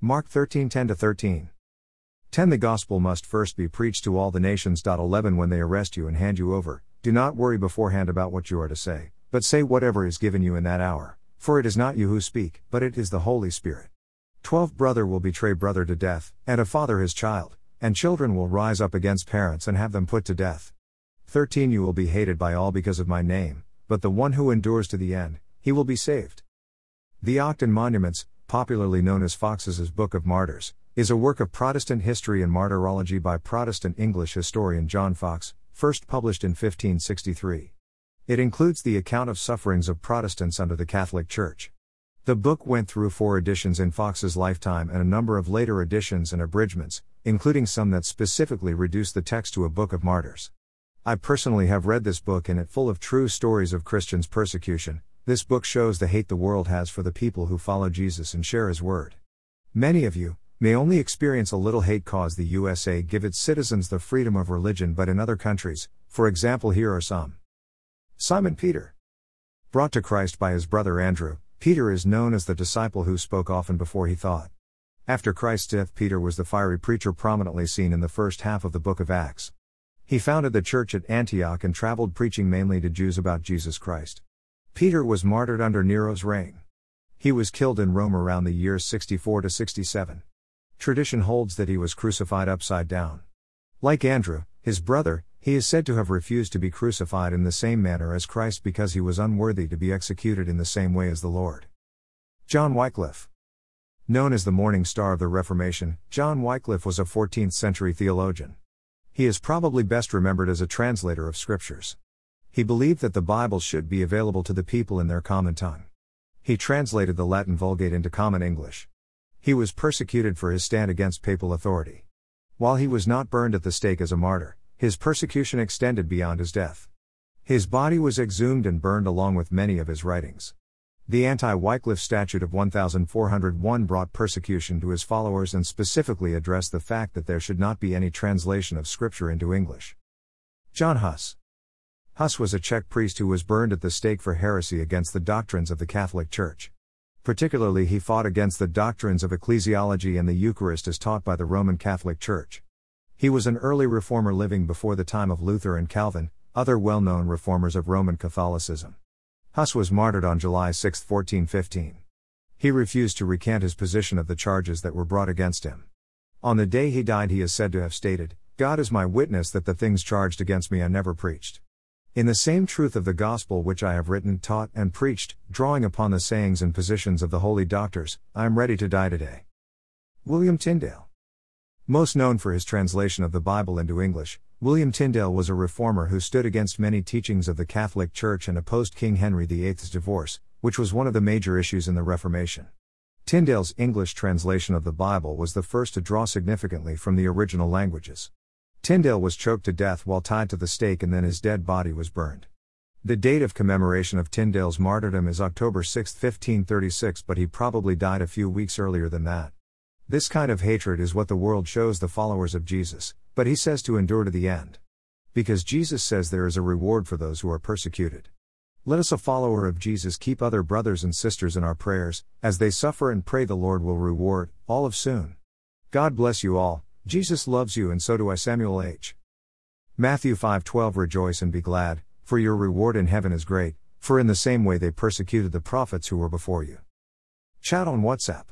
Mark 13:10 13. 10 The gospel must first be preached to all the nations. 11 When they arrest you and hand you over, do not worry beforehand about what you are to say, but say whatever is given you in that hour, for it is not you who speak, but it is the Holy Spirit. 12 Brother will betray brother to death, and a father his child, and children will rise up against parents and have them put to death. 13 You will be hated by all because of my name, but the one who endures to the end, he will be saved. The Actes and Monuments, popularly known as Foxe's Book of Martyrs, is a work of Protestant history and martyrology by Protestant English historian John Foxe, first published in 1563. It includes the account of sufferings of Protestants under the Catholic Church. The book went through four editions in Foxe's lifetime and a number of later editions and abridgments, including some that specifically reduced the text to a book of martyrs. I personally have read this book and it full of true stories of Christians' persecution, this book shows the hate the world has for the people who follow Jesus and share his word. Many of you may only experience a little hate cause the USA give its citizens the freedom of religion, but in other countries, for example, here are some. Simon Peter. Brought to Christ by his brother Andrew, Peter is known as the disciple who spoke often before he thought. After Christ's death, Peter was the fiery preacher prominently seen in the first half of the book of Acts. He founded the church at Antioch and traveled preaching mainly to Jews about Jesus Christ. Peter was martyred under Nero's reign. He was killed in Rome around the years 64 to 67. Tradition holds that he was crucified upside down. Like Andrew, his brother, he is said to have refused to be crucified in the same manner as Christ because he was unworthy to be executed in the same way as the Lord. John Wycliffe. Known as the morning star of the Reformation, John Wycliffe was a 14th century theologian. He is probably best remembered as a translator of scriptures. He believed that the Bible should be available to the people in their common tongue. He translated the Latin Vulgate into common English. He was persecuted for his stand against papal authority. While he was not burned at the stake as a martyr, his persecution extended beyond his death. His body was exhumed and burned along with many of his writings. The anti Wycliffe Statute of 1401 brought persecution to his followers and specifically addressed the fact that there should not be any translation of Scripture into English. John Huss Huss was a Czech priest who was burned at the stake for heresy against the doctrines of the Catholic Church. Particularly, he fought against the doctrines of ecclesiology and the Eucharist as taught by the Roman Catholic Church. He was an early reformer living before the time of Luther and Calvin, other well known reformers of Roman Catholicism. Huss was martyred on July 6, 1415. He refused to recant his position of the charges that were brought against him. On the day he died, he is said to have stated, God is my witness that the things charged against me I never preached. In the same truth of the gospel which I have written, taught, and preached, drawing upon the sayings and positions of the holy doctors, I am ready to die today. William Tyndale. Most known for his translation of the Bible into English, William Tyndale was a reformer who stood against many teachings of the Catholic Church and opposed King Henry VIII's divorce, which was one of the major issues in the Reformation. Tyndale's English translation of the Bible was the first to draw significantly from the original languages. Tyndale was choked to death while tied to the stake and then his dead body was burned. The date of commemoration of Tyndale's martyrdom is October 6, 1536, but he probably died a few weeks earlier than that. This kind of hatred is what the world shows the followers of Jesus, but he says to endure to the end. Because Jesus says there is a reward for those who are persecuted. Let us, a follower of Jesus, keep other brothers and sisters in our prayers, as they suffer and pray the Lord will reward, all of soon. God bless you all. Jesus loves you and so do I Samuel H. Matthew 5:12 Rejoice and be glad, for your reward in heaven is great, for in the same way they persecuted the prophets who were before you. Chat on WhatsApp.